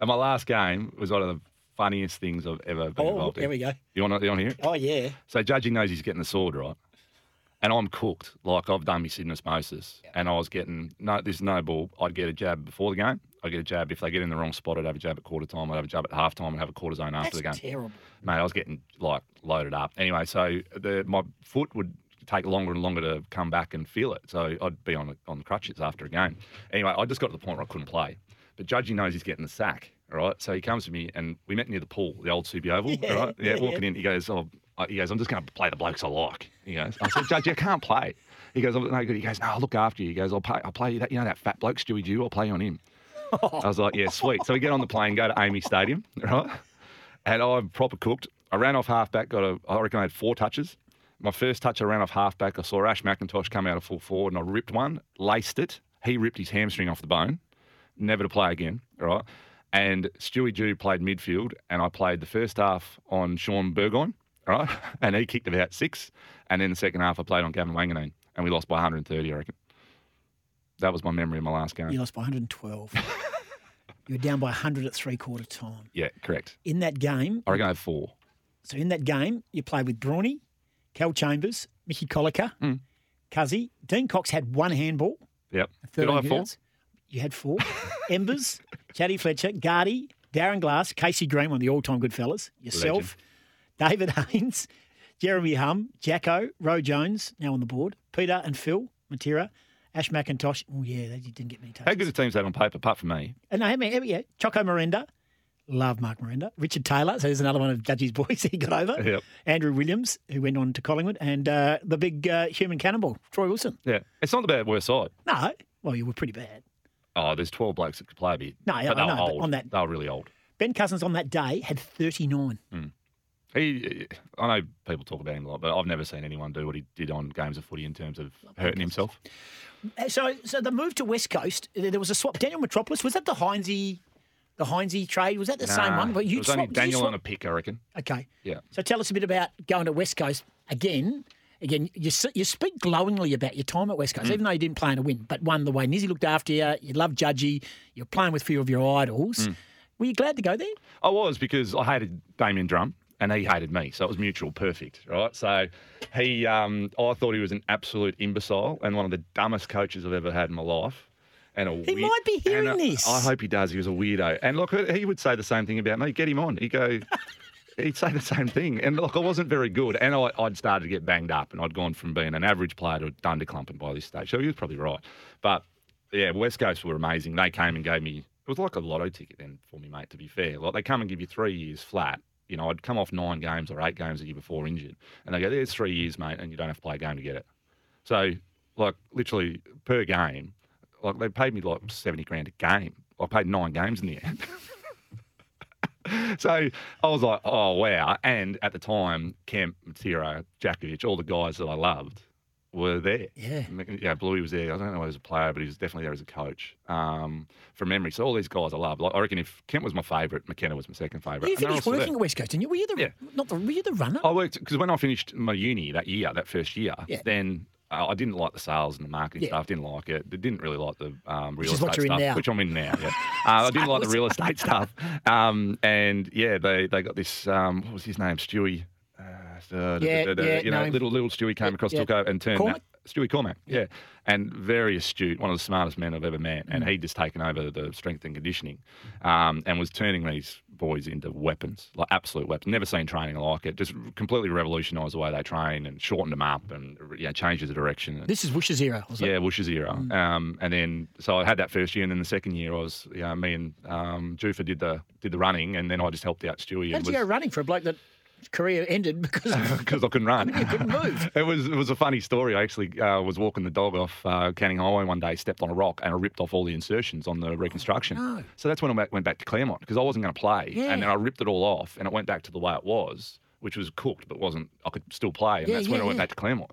Speaker 4: And my last game was one of the funniest things I've ever been
Speaker 3: Oh,
Speaker 4: involved in.
Speaker 3: there we go.
Speaker 4: You want to, you want to hear it?
Speaker 3: Oh yeah.
Speaker 4: So Judgy knows he's getting the sword, right? And I'm cooked. Like I've done my syndesmosis. And I was getting no there's no ball. I'd get a jab before the game. I'd get a jab if they get in the wrong spot, I'd have a jab at quarter time, I'd have a jab at half time and have a cortisone after
Speaker 3: That's
Speaker 4: the game.
Speaker 3: terrible.
Speaker 4: Mate, I was getting like loaded up. Anyway, so the my foot would take longer and longer to come back and feel it. So I'd be on the, on the crutches after a game. Anyway, I just got to the point where I couldn't play. But Judgy knows he's getting the sack, All right. So he comes to me and we met near the pool, the old Subi Oval,
Speaker 3: Yeah,
Speaker 4: right? Yeah,
Speaker 3: yeah,
Speaker 4: walking in, he goes, oh, I- he goes, I'm just going to play the blokes I like. He goes, I said, Judgy, I can't play. He goes, no good. He goes, no, I'll look after you. He goes, I'll play, I'll play you that, you know, that fat bloke, Stewie Dew, I'll play on him. I was like, yeah, sweet. So we get on the plane, go to AAMI Stadium, right? And I'm proper cooked. I ran off halfback, got a, I reckon I had four touches. My first touch, I ran off halfback. I saw Ash McIntosh come out of full forward and I ripped one, laced it. He ripped his hamstring off the bone, never to play again, right? And Stewie Dew played midfield and I played the first half on Shaun Burgoyne, right? And he kicked about six. And then the second half, I played on Gavin Wanganeen and we lost by 130, I reckon. That was my memory of my last game.
Speaker 3: You lost by 112. you were down by 100 at three quarter time.
Speaker 4: Yeah, correct.
Speaker 3: In that game,
Speaker 4: I reckon I had four.
Speaker 3: so in that game, you played with Brawny, Cal Chambers, Mickey Collicker,
Speaker 4: Mm.
Speaker 3: Cuzzy. Dean Cox had one handball.
Speaker 4: Yep. Did I have four?
Speaker 3: You had four. Embers, Chatty Fletcher, Gardy, Darren Glass, Casey Green, one of the all-time good fellas, yourself, David Haynes, Jeremy Humm, Jacko, Roe Jones, now on the board, Peter and Phil, Matera, Ash McIntosh. Oh, yeah, they didn't get many touches.
Speaker 4: How good a team's that on paper, apart from me?
Speaker 3: And no, I mean, yeah, Choco Miranda. Love Mark Miranda. Richard Taylor. So there's another one of Judgy's boys he got over.
Speaker 4: Yep.
Speaker 3: Andrew Williams, who went on to Collingwood. And uh, the big uh, human cannonball, Troy Wilson.
Speaker 4: Yeah. It's not the bad worst side.
Speaker 3: No, well, you were pretty bad.
Speaker 4: Oh, there's 12 blokes that could play a bit.
Speaker 3: No,
Speaker 4: but
Speaker 3: I know,
Speaker 4: old.
Speaker 3: on that-
Speaker 4: They were really old.
Speaker 3: Ben Cousins on that day had 39.
Speaker 4: He, I know people talk about him a lot, but I've never seen anyone do what he did on games of footy in terms of hurting himself.
Speaker 3: Uh, So, so the move to West Coast, uh, there was a swap. Daniel Metropolis, was that the Heinzie, the Heinzie trade? Was that the same one? But
Speaker 4: it
Speaker 3: you
Speaker 4: was only
Speaker 3: swapped- did you
Speaker 4: Daniel
Speaker 3: swap-
Speaker 4: on a pick, I reckon.
Speaker 3: Okay.
Speaker 4: Yeah.
Speaker 3: So tell us a bit about going to West Coast again. Again, you, you speak glowingly about your time at West
Speaker 4: Mm.
Speaker 3: Coast, even though you didn't play in a win, but won the way Nizzy looked after you, you loved Judgy, you're playing with a few of your idols.
Speaker 4: Mm.
Speaker 3: Were you glad to go there?
Speaker 4: I was because I hated Damien Drum and he hated me. So it was mutual, perfect, right? So he, um, I thought he was an absolute imbecile and one of the dumbest coaches I've ever had in my life. And a
Speaker 3: He
Speaker 4: weird-
Speaker 3: might be hearing
Speaker 4: a-
Speaker 3: this.
Speaker 4: I hope he does. He was a weirdo. And look, he would say the same thing about me. Get him on. He'd go. He'd say the same thing. And look, I wasn't very good. And I, I'd started to get banged up and I'd gone from being an average player to a dunderclumping by this stage. So he was probably right. But yeah, West Coast were amazing. They came and gave me, it was like a lotto ticket then for me, mate, to be fair. Like they come and give you three years flat. You know, I'd come off nine games or eight games a year before injured. And they go, there's three years, mate, and you don't have to play a game to get it. So, like, literally per game, like they paid me like 70 grand a game. I paid nine games in the end. so I was like, oh, wow. And at the time, Kemp, Matera, Jakovich, all the guys that I loved were there.
Speaker 3: Yeah.
Speaker 4: Yeah, Bluey was there. I don't know if he was a player, but he was definitely there as a coach um, from memory. So all these guys I love. Like, I reckon if Kent was my favourite, McKenna was my second favourite.
Speaker 3: You finished working at West Coast, didn't you? Were you the
Speaker 4: Yeah.
Speaker 3: not the were you the runner?
Speaker 4: I worked because when I finished my uni that year, that first year,
Speaker 3: Yeah.
Speaker 4: then I didn't like the sales and the marketing
Speaker 3: Yeah.
Speaker 4: stuff. Didn't like it. Didn't really like the um, real estate stuff, which I'm in now. Yeah. Uh, I didn't like the real estate stuff. Um, and yeah, they they got this. Um, what was his name? Stewie. Uh, da- da-
Speaker 3: Yeah,
Speaker 4: da-
Speaker 3: yeah,
Speaker 4: you know, little little Stewie came across,
Speaker 3: yeah.
Speaker 4: took over and turned
Speaker 3: Cormac?
Speaker 4: that. Stewie Cormac, yeah. and very astute, one of the smartest men I've ever met,
Speaker 3: Mm.
Speaker 4: and he'd just taken over the strength and conditioning, um, and was turning these boys into weapons, like absolute weapons. Never seen training like it. Just completely revolutionised the way they train and shortened them up, and you know, changed the direction.
Speaker 3: This is Bush's era, was it?
Speaker 4: Yeah, Woosh's era.
Speaker 3: Mm.
Speaker 4: Um, and then so I had that first year, and then the second year I was, you know, me and um, Jufa did the did the running, and then I just helped out Stewie.
Speaker 3: How did you go running for a bloke that career ended because
Speaker 4: because I couldn't run.
Speaker 3: you couldn't move.
Speaker 4: it was it was a funny story. I actually uh, was walking the dog off uh, Canning Highway one day, stepped on a rock, and I ripped off all the insertions on the reconstruction.
Speaker 3: no.
Speaker 4: So that's when I went- back to Claremont because I wasn't going to play,
Speaker 3: Yeah.
Speaker 4: and then I ripped it all off, and it went back to the way it was, which was cooked but wasn't. I could still play, and
Speaker 3: Yeah,
Speaker 4: that's when
Speaker 3: yeah,
Speaker 4: I went back to Claremont.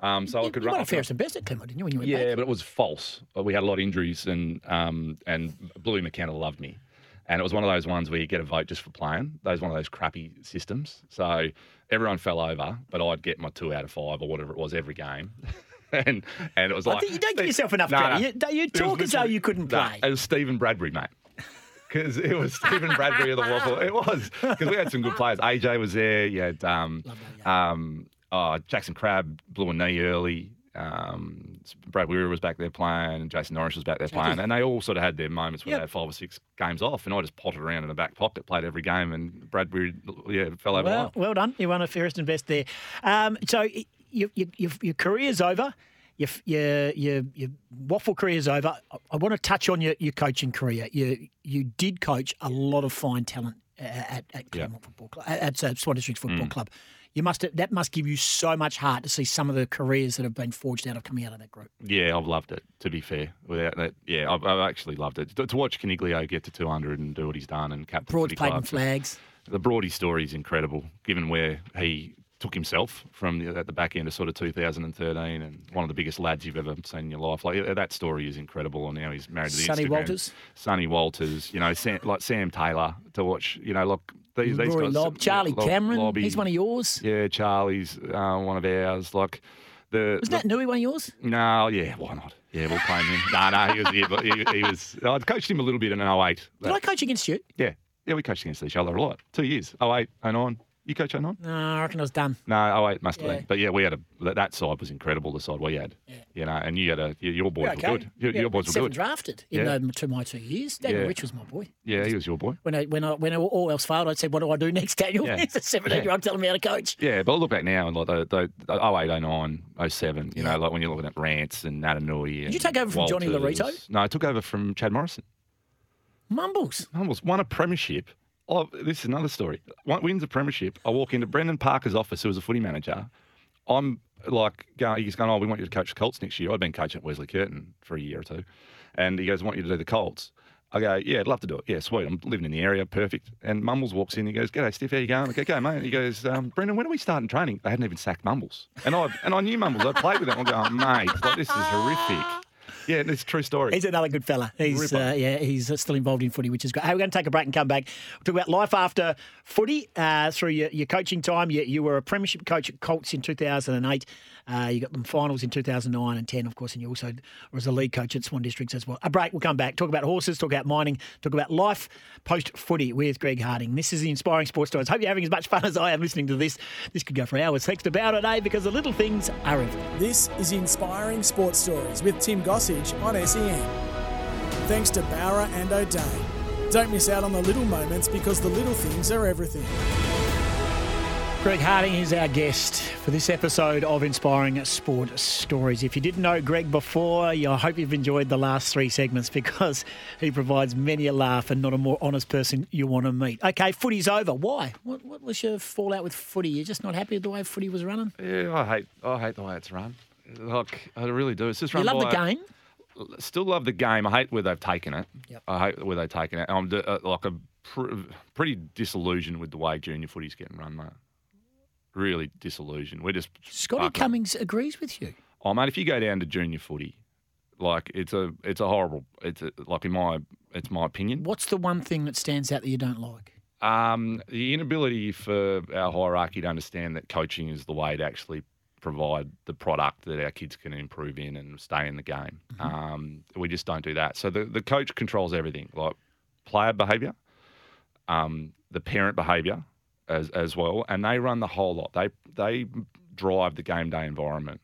Speaker 4: Um, so I
Speaker 3: you,
Speaker 4: could
Speaker 3: you
Speaker 4: run.
Speaker 3: won a fairest and best at Claremont, didn't you? When you went
Speaker 4: Yeah,
Speaker 3: back?
Speaker 4: but it was false. We had a lot of injuries, and um, and Bluey McKenna loved me. And it was one of those ones where you get a vote just for playing. Those one of those crappy systems. So everyone fell over, but I'd get my two out of five or whatever it was every game. and and it was like
Speaker 3: I think you don't give yourself enough
Speaker 4: No,
Speaker 3: credit.
Speaker 4: no.
Speaker 3: You, you talk as though you couldn't
Speaker 4: no,
Speaker 3: play.
Speaker 4: it was Steven Bradbury, mate. Because it was Steven Bradbury of the WAFL. It was because we had some good players. AJ was there. You had um, um, oh, Jackson Crabb blew a knee early. Um, Brad Weir was back there playing, and Jason Norris was back there playing, and they all sort of had their moments where
Speaker 3: Yep.
Speaker 4: they had five or six games off, and I just potted around in the back pocket, played every game, and Brad Weir, yeah, fell over.
Speaker 3: Well, well done. You won a fairest and best there. Um, so you, you, you, your career's over. Your, your, your, your WAFL career's over. I, I want to touch on your, your coaching career. You you did coach a lot of fine talent at, at Claremont Football Club, at, at Swan District Football Club. You must that must give you so much heart to see some of the careers that have been forged out of coming out of that group.
Speaker 4: Yeah, I've loved it. To be fair, without that, yeah, I've, I've actually loved it. To, to watch Caniglio get to 200 and do what he's done, and captain
Speaker 3: Broads played flags.
Speaker 4: The Broady story is incredible, given where he took himself from the, at the back end of sort of 2013, and one of the biggest lads you've ever seen in your life. Like that story is incredible, and now he's married to the
Speaker 3: Sonny
Speaker 4: Instagram-
Speaker 3: Walters.
Speaker 4: Sonny Walters, you know, Sam, like Sam Taylor to watch. You know, look these, these guys.
Speaker 3: Lobb, Charlie
Speaker 4: Lob-
Speaker 3: Cameron.
Speaker 4: Lobby.
Speaker 3: He's one of yours.
Speaker 4: Yeah, Charlie's uh, one of ours. Like the
Speaker 3: Wasn't that Nui one of yours?
Speaker 4: no, yeah, why not? Yeah, we'll claim him. no, no, he was, he, he, he was. I coached him a little bit in 08.
Speaker 3: Did I coach against you?
Speaker 4: Yeah, yeah, we coached against each other a lot. Two years, 08, 09. You coach 09?
Speaker 3: No, I reckon I was done.
Speaker 4: No, 08 must have
Speaker 3: Yeah.
Speaker 4: been. But yeah, we had a that- side was incredible. The side we had, you know, and you had a your- boys
Speaker 3: Yeah,
Speaker 4: were good. Your,
Speaker 3: Yeah,
Speaker 4: your boys were good.
Speaker 3: drafted in
Speaker 4: Yeah.
Speaker 3: to my two years. Daniel
Speaker 4: Yeah.
Speaker 3: Rich was my boy.
Speaker 4: Yeah, he was your boy.
Speaker 3: When I, when I, when all else failed, I said, "What do I do next, Daniel?"
Speaker 4: Yeah.
Speaker 3: He's a seventeen-year-old telling me how to coach.
Speaker 4: Yeah, but I look back now and like the, the, the 08, 09, 07, you know, like when you're looking at Rance and Naitanui. Did
Speaker 3: you take over from Johnny Laurito?
Speaker 4: No, I took over from Chad Morrison.
Speaker 3: Mumbles.
Speaker 4: Mumbles won a premiership. Oh, this is another story. One, wins a premiership. I walk into Brendan Parker's office, who was a footy manager. I'm like, going, he's going, oh, we want you to coach the Colts next year. I'd been coaching at Wesley Curtin for a year or two. And he goes, I want you to do the Colts. I go, yeah, I'd love to do it. Yeah, sweet. I'm living in the area, perfect. And Mumbles walks in. He goes, G'day, Steph, how you going? I go, okay, mate. He goes, um, Brendan, when are we starting training? They hadn't even sacked Mumbles. And I and I knew Mumbles. I played with him. I'm going, mate, like, this is horrific. Yeah, it's a true story.
Speaker 3: He's another good fella. He's uh, yeah, he's still involved in footy, which is great. Hey, we're going to take a break and come back. We'll talk about life after footy uh, through your, your coaching time. You, you were a premiership coach at Colts in 2008. Uh, you got them finals in 2009 and 10, of course, and you also was a lead coach at Swan Districts as well. A break, we'll come back. Talk about horses, talk about mining, talk about life post footy with Greg Harding. This is the Inspiring Sports Stories. Hope you're having as much fun as I am listening to this. This could go for hours. Thanks to Bow today because the little things are everything.
Speaker 2: This is Inspiring Sports Stories with Tim Gossage on SEN. Thanks to Bowra and O'Dea. Don't miss out on the little moments because the little things are everything.
Speaker 3: Greg Harding is our guest for this episode of Inspiring Sport Stories. If you didn't know Greg before, I hope you've enjoyed the last three segments because he provides many a laugh and not a more honest person you want to meet. Okay, footy's over. Why? What, what was your fallout with footy? You're just not happy with the way footy was running?
Speaker 4: Yeah, I hate I hate the way it's run. Look, I really do. It's just run
Speaker 3: You love the game?
Speaker 4: Still love the game. I hate where they've taken it.
Speaker 3: Yep.
Speaker 4: I hate where they've taken it. I'm uh, like a pr- pretty disillusioned with the way junior footy's getting run, mate. Really disillusioned. We're just
Speaker 3: Scotty
Speaker 4: fucking-
Speaker 3: Cummings agrees with you.
Speaker 4: Oh, mate, if you go down to junior footy, like it's a it's a horrible. It's a, like in my it's my opinion.
Speaker 3: What's the one thing that stands out that you don't like?
Speaker 4: Um, the inability for our hierarchy to understand that coaching is the way to actually provide the product that our kids can improve in and stay in the game. Um, we just don't do that. So the, the coach controls everything, like player behaviour, um, the parent behaviour as as well, and they run the whole lot. They they drive the game day environment,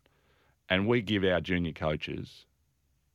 Speaker 4: and we give our junior coaches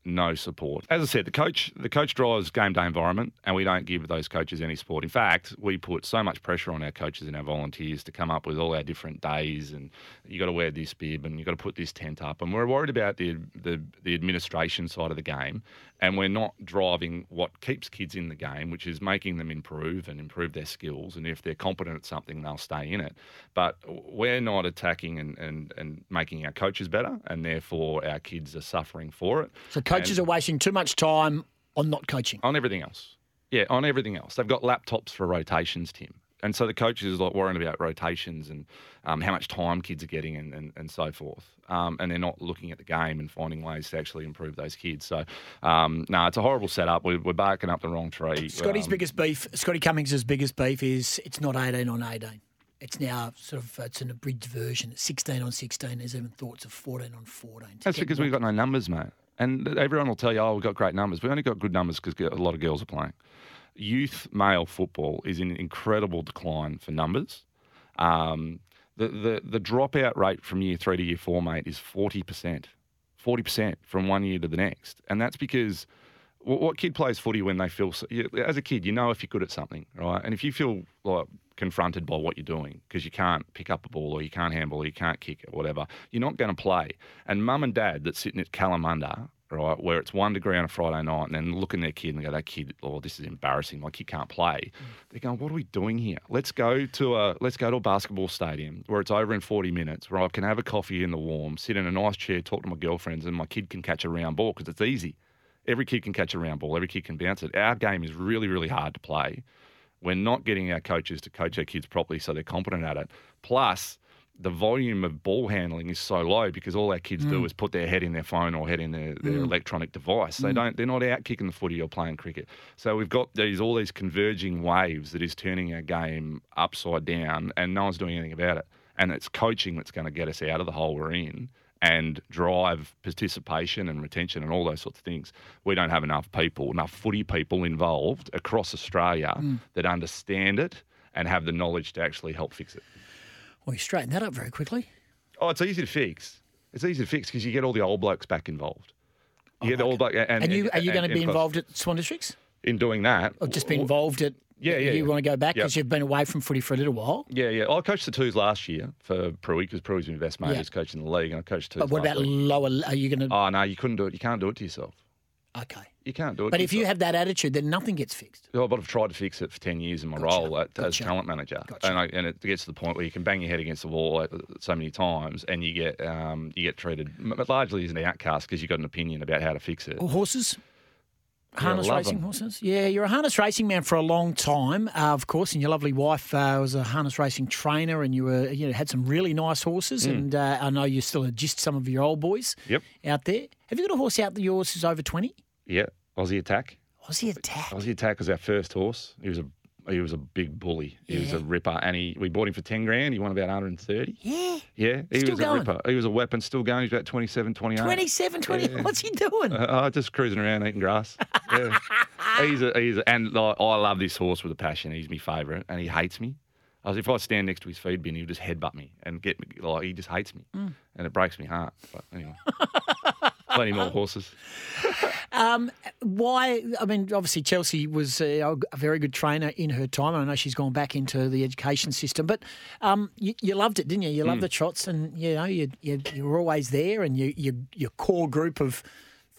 Speaker 4: no support. As I said, the coach the coach drives game day environment, and we don't give those coaches any support. In fact, we put so much pressure on our coaches and our volunteers to come up with all our different days, and you got to wear this bib, and you got to put this tent up, and we're worried about the, the the administration side of the game, and we're not driving what keeps kids in the game, which is making them improve and improve their skills, and if they're competent at something, they'll stay in it. But we're not attacking and and, and making our coaches better, and therefore our kids are suffering for it.
Speaker 3: So coaches
Speaker 4: And-
Speaker 3: are wasting too much time on not coaching.
Speaker 4: on everything else. Yeah, on everything else. They've got laptops for rotations, Tim. And so the coaches are like worrying about rotations and um, how much time kids are getting and, and, and so forth. Um, and they're not looking at the game and finding ways to actually improve those kids. So, um, no, it's a horrible setup. We're, we're barking up the wrong tree.
Speaker 3: Scotty's
Speaker 4: Um,
Speaker 3: biggest beef, Scotty Cummings' biggest beef is it's not 18 on 18. It's now sort of it's an abridged version. It's 16 on 16. There's even thoughts of 14 on 14. To
Speaker 4: That's because we've got no numbers, mate. And everyone will tell you, oh, we've got great numbers. We only got good numbers because a lot of girls are playing. Youth male football is in incredible decline for numbers. Um, the, the, the dropout rate from year three to year four, mate, is 40%. 40% from one year to the next. And that's because what, kid plays footy when they feel, as a kid, you know if you're good at something, right? And if you feel like confronted by what you're doing because you can't pick up a ball or you can't handle or you can't kick or whatever, you're not going to play. And mum and dad that's sitting at Kalamunda, right, where it's one degree on a Friday night and then look at their kid and go, that kid, oh, this is embarrassing. My kid can't play. Mm. They're going, what are we doing here? Let's go to a let's go to a basketball stadium where it's over in 40 minutes, where I can have a coffee in the warm, sit in a nice chair, talk to my girlfriends, and my kid can catch a round ball because it's easy. Every kid can catch a round ball. Every kid can bounce it. Our game is really, really hard to play. We're not getting our coaches to coach our kids properly so they're competent at it. Plus, the volume of ball handling is so low because all our kids do mm. is put their head in their phone or head in their, their mm. electronic device. They mm. don't. They're not out kicking the footy or playing cricket. So we've got these all these converging waves that is turning our game upside down, and no one's doing anything about it. And it's coaching that's going to get us out of the hole we're in and drive participation and retention and all those sorts of things. We don't have enough people, enough footy people involved across Australia that understand it and have the knowledge to actually help fix it.
Speaker 3: Well, you straightened that up very quickly.
Speaker 4: Oh, it's easy to fix. It's easy to fix because you get all the old blokes back involved. You get the oh, old bloke, and,
Speaker 3: And, you are you going to be involved at Swan Districts?
Speaker 4: in doing that?
Speaker 3: Or just be involved at.
Speaker 4: Yeah, yeah,
Speaker 3: You
Speaker 4: yeah.
Speaker 3: want to go back
Speaker 4: Yep.
Speaker 3: because you've been away from footy for a little while.
Speaker 4: Yeah, yeah. I coached the twos last year for Prui because Prui's been best mate
Speaker 3: Yeah.
Speaker 4: who's coaching the league, and I coached twos.
Speaker 3: But what about
Speaker 4: week.
Speaker 3: lower? Are you going to?
Speaker 4: Oh no, you couldn't do it. You can't do it to yourself.
Speaker 3: Okay.
Speaker 4: You can't do it.
Speaker 3: But if you have that attitude, then nothing gets fixed.
Speaker 4: Oh, but I've tried to fix it for 10 years in my
Speaker 3: Gotcha,
Speaker 4: role at, as
Speaker 3: gotcha.
Speaker 4: talent manager.
Speaker 3: Gotcha.
Speaker 4: And, I, and it gets to the point where you can bang your head against the wall uh, so many times and you get um, you get treated m- largely as an outcast because you've got an opinion about how to fix it.
Speaker 3: Or horses? Harness
Speaker 4: love
Speaker 3: racing horses? Yeah, you're a harness racing man for a long time, uh, of course, and your lovely wife uh, was a harness racing trainer, and you were you know had some really nice horses, and uh, I know you still just some of your old boys
Speaker 4: Hmm. Yep.
Speaker 3: out there. Have you got a horse out that yours who's over twenty?
Speaker 4: Yeah. Aussie Attack.
Speaker 3: Aussie Attack.
Speaker 4: Aussie Attack was our first horse. He was a he was a big bully. He was a ripper, and he we bought him for ten grand. He won about 130.
Speaker 3: Yeah,
Speaker 4: Yeah, he
Speaker 3: Still
Speaker 4: was
Speaker 3: going?
Speaker 4: a ripper. He was a weapon, still going. He's about 27, 28.
Speaker 3: 27, 20. What's he doing?
Speaker 4: Uh, oh, just cruising around eating grass. Yeah. he's a, he's a, and like, I love this horse with a passion. He's my favourite, and he hates me. I was, if I stand next to his feed bin, he'll just headbutt me and get me. Like he just hates me,
Speaker 3: Mm.
Speaker 4: and it breaks my heart. But anyway, plenty more horses.
Speaker 3: Um, why? I mean, obviously Chelsea was a, a very good trainer in her time. I know she's gone back into the education system, but um, you, you loved it, didn't you? You loved the trots, and you know you, you you were always there, and you, you your core group of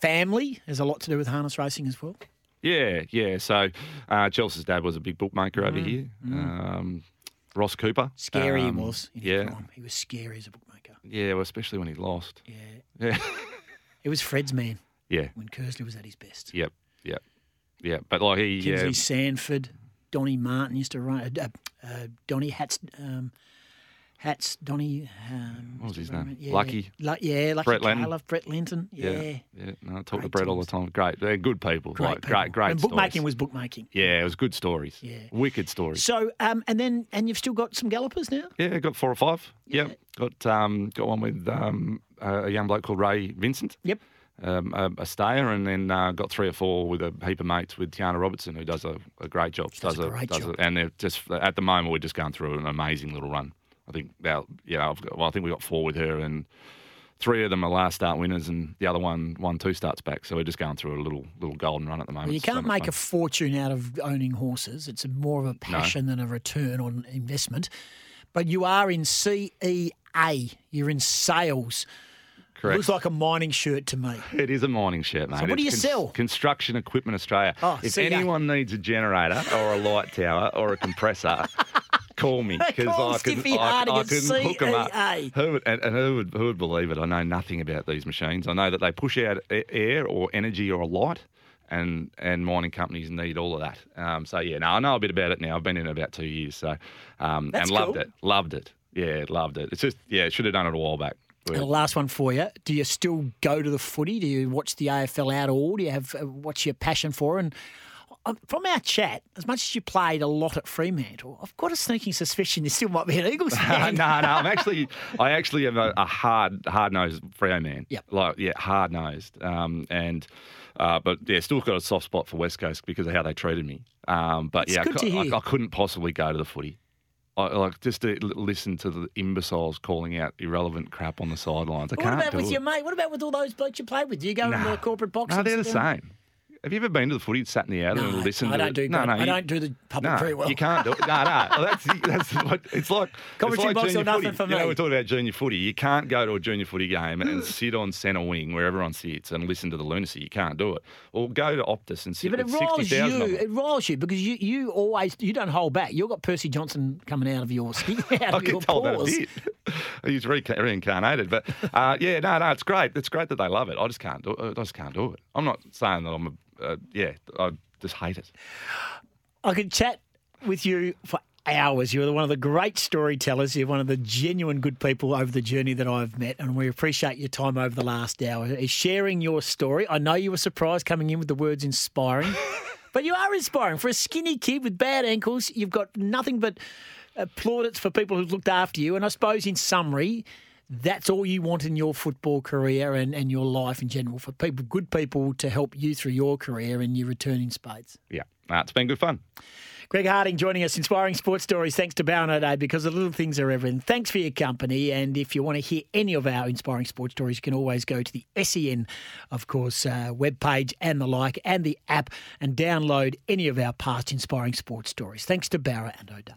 Speaker 3: family has a lot to do with harness racing as well.
Speaker 4: Yeah, yeah. So uh, Chelsea's dad was a big bookmaker over
Speaker 3: Mm,
Speaker 4: here. Um, Ross Cooper.
Speaker 3: Scary
Speaker 4: Um,
Speaker 3: he was. In
Speaker 4: Yeah,
Speaker 3: he was scary as a bookmaker.
Speaker 4: yeah. Well, especially when he lost.
Speaker 3: Yeah,
Speaker 4: Yeah,
Speaker 3: it was Fred's man
Speaker 4: yeah.
Speaker 3: when Kersley was at his best.
Speaker 4: Yep, yep, yep. But like he, yeah,
Speaker 3: Sanford, Donny Martin used to run. Uh, uh, Donny Hats, um, Hats, Donny. Um,
Speaker 4: What was his name?
Speaker 3: Yeah,
Speaker 4: Lucky?
Speaker 3: Lu- yeah, Lucky
Speaker 4: Brett Lenton?
Speaker 3: Calof, Brett Linton. Yeah,
Speaker 4: yeah, yeah. No, I talk to
Speaker 3: Great
Speaker 4: Brett all the time. Great, they're good people.
Speaker 3: great,
Speaker 4: like,
Speaker 3: people.
Speaker 4: great, great.
Speaker 3: And bookmaking
Speaker 4: stories.
Speaker 3: was bookmaking.
Speaker 4: Yeah, it was good stories.
Speaker 3: Yeah.
Speaker 4: Wicked stories.
Speaker 3: So, um, and then, and you've still got some gallopers now.
Speaker 4: yeah, got four or five. Yep. Got um, got one with um, a young bloke called Ray Vincent.
Speaker 3: Yep.
Speaker 4: Um, a, a stayer, and then uh, got three or four with a heap of mates with Tiana Robertson, who does a, a great job.
Speaker 3: does a great job.
Speaker 4: and they're just at the moment we're just going through an amazing little run. I think about you know, I've got, well, I think we got four with her, and three of them are last start winners, and the other one won two starts back. So we're just going through a little little golden run at the moment.
Speaker 3: Well, you can't make
Speaker 4: fun.
Speaker 3: a fortune out of owning horses. It's more of a passion than a return on investment. But you are in CEA. You're in sales.
Speaker 4: Correct.
Speaker 3: Looks like a mining shirt to me.
Speaker 4: It is a mining shirt, mate.
Speaker 3: So what do you sell?
Speaker 4: Construction Equipment Australia.
Speaker 3: Oh,
Speaker 4: if anyone needs a generator or a light tower or a compressor, call me because I can, I, I can hook them up. Who would, and, and who would who would believe it? I know nothing about these machines. I know that they push out air or energy or a light. and and mining companies need all of that. Um, so yeah, no, I know a bit about it now. I've been in it about two years, so um, and loved
Speaker 3: cool.
Speaker 4: it, loved it. Yeah, loved it. It's just yeah, should have done it a while back.
Speaker 3: And the last one for you. Do you still go to the footy? Do you watch the AFL out all? Do you have uh, what's your passion for? And from our chat, as much as you played a lot at Fremantle, I've got a sneaking suspicion you still might be an Eagles
Speaker 4: no,
Speaker 3: fan.
Speaker 4: no, no, I'm actually, I actually am a, a hard, hard nosed Freo man.
Speaker 3: Yep.
Speaker 4: Like, yeah, hard nosed. Um, and, uh, but yeah, still got a soft spot for West Coast because of how they treated me. Um, but
Speaker 3: That's
Speaker 4: yeah, I
Speaker 3: good
Speaker 4: cou-
Speaker 3: to
Speaker 4: I. I couldn't possibly go to the footy. I, like just to listen to the imbeciles calling out irrelevant crap on the sidelines. I
Speaker 3: What
Speaker 4: can't
Speaker 3: about
Speaker 4: do
Speaker 3: with
Speaker 4: it.
Speaker 3: your mate? What about with all those blokes you played with? Do you go into the corporate box?
Speaker 4: No, they're the same. Have you ever been to the footy, and sat in the out
Speaker 3: No,
Speaker 4: and listened
Speaker 3: I
Speaker 4: to
Speaker 3: don't
Speaker 4: it?
Speaker 3: do
Speaker 4: no, no,
Speaker 3: I
Speaker 4: you-
Speaker 3: don't do the public
Speaker 4: no,
Speaker 3: very well.
Speaker 4: You can't do it. No, no. Well, that's that's what it's like.
Speaker 3: Commentary
Speaker 4: it's like
Speaker 3: box or nothing
Speaker 4: footy.
Speaker 3: for
Speaker 4: You know, we're talking about junior footy. You can't go to a junior footy game and mm. sit on centre wing where everyone sits and listen to the lunacy. You can't do it. Or go to Optus and
Speaker 3: Yeah,
Speaker 4: sit
Speaker 3: but it riles you. It riles you because you, you always you don't hold back. You've got Percy Johnson coming out of your out
Speaker 4: I
Speaker 3: of your
Speaker 4: that a
Speaker 3: pores.
Speaker 4: He's reinca- reincarnated, but uh, yeah, no, no, it's great. It's great that they love it. I just can't do it. I just can't do it. I'm not saying that I'm a, uh, yeah, I just hate it.
Speaker 3: I could chat with you for hours. You're one of the great storytellers. You're one of the genuine good people over the journey that I've met, and we appreciate your time over the last hour sharing your story. I know you were surprised coming in with the words inspiring, but you are inspiring for a skinny kid with bad ankles. You've got nothing but uh, plaudits for people who've looked after you, and I suppose in summary. That's all you want in your football career and, and your life in general for people, good people to help you through your career and your return in spades.
Speaker 4: Yeah, no, it's been good fun.
Speaker 3: Greg Harding joining us, Inspiring Sports Stories. Thanks to Bowra and O'Dea because the little things are everything. Thanks for your company. And if you want to hear any of our Inspiring Sports Stories, you can always go to the SEN, of course, uh, webpage and the like, and the app, and download any of our past Inspiring Sports Stories. Thanks to Bowra and O'Dea.